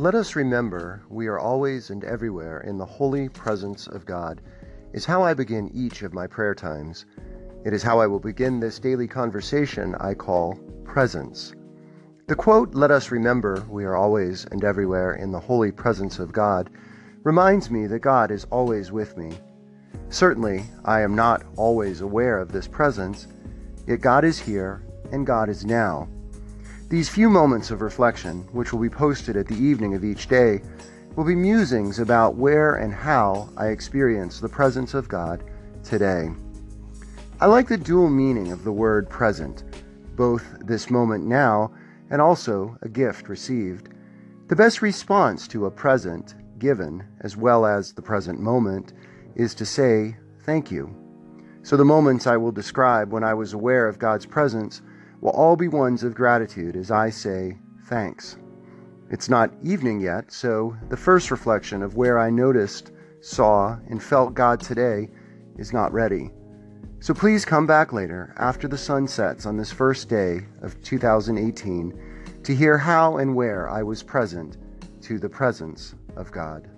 Let us remember we are always and everywhere in the holy presence of God, is how I begin each of my prayer times. It is how I will begin this daily conversation I call Presence. The quote, Let us remember we are always and everywhere in the holy presence of God, reminds me that God is always with me. Certainly, I am not always aware of this presence, yet God is here and God is now. These few moments of reflection, which will be posted at the evening of each day, will be musings about where and how I experience the presence of God today. I like the dual meaning of the word present, both this moment now and also a gift received. The best response to a present given, as well as the present moment, is to say thank you. So the moments I will describe when I was aware of God's presence will all be ones of gratitude as I say thanks. It's not evening yet, so the first reflection of where I noticed, saw, and felt God today is not ready. So please come back later, after the sun sets on this first day of 2018, to hear how and where I was present to the presence of God.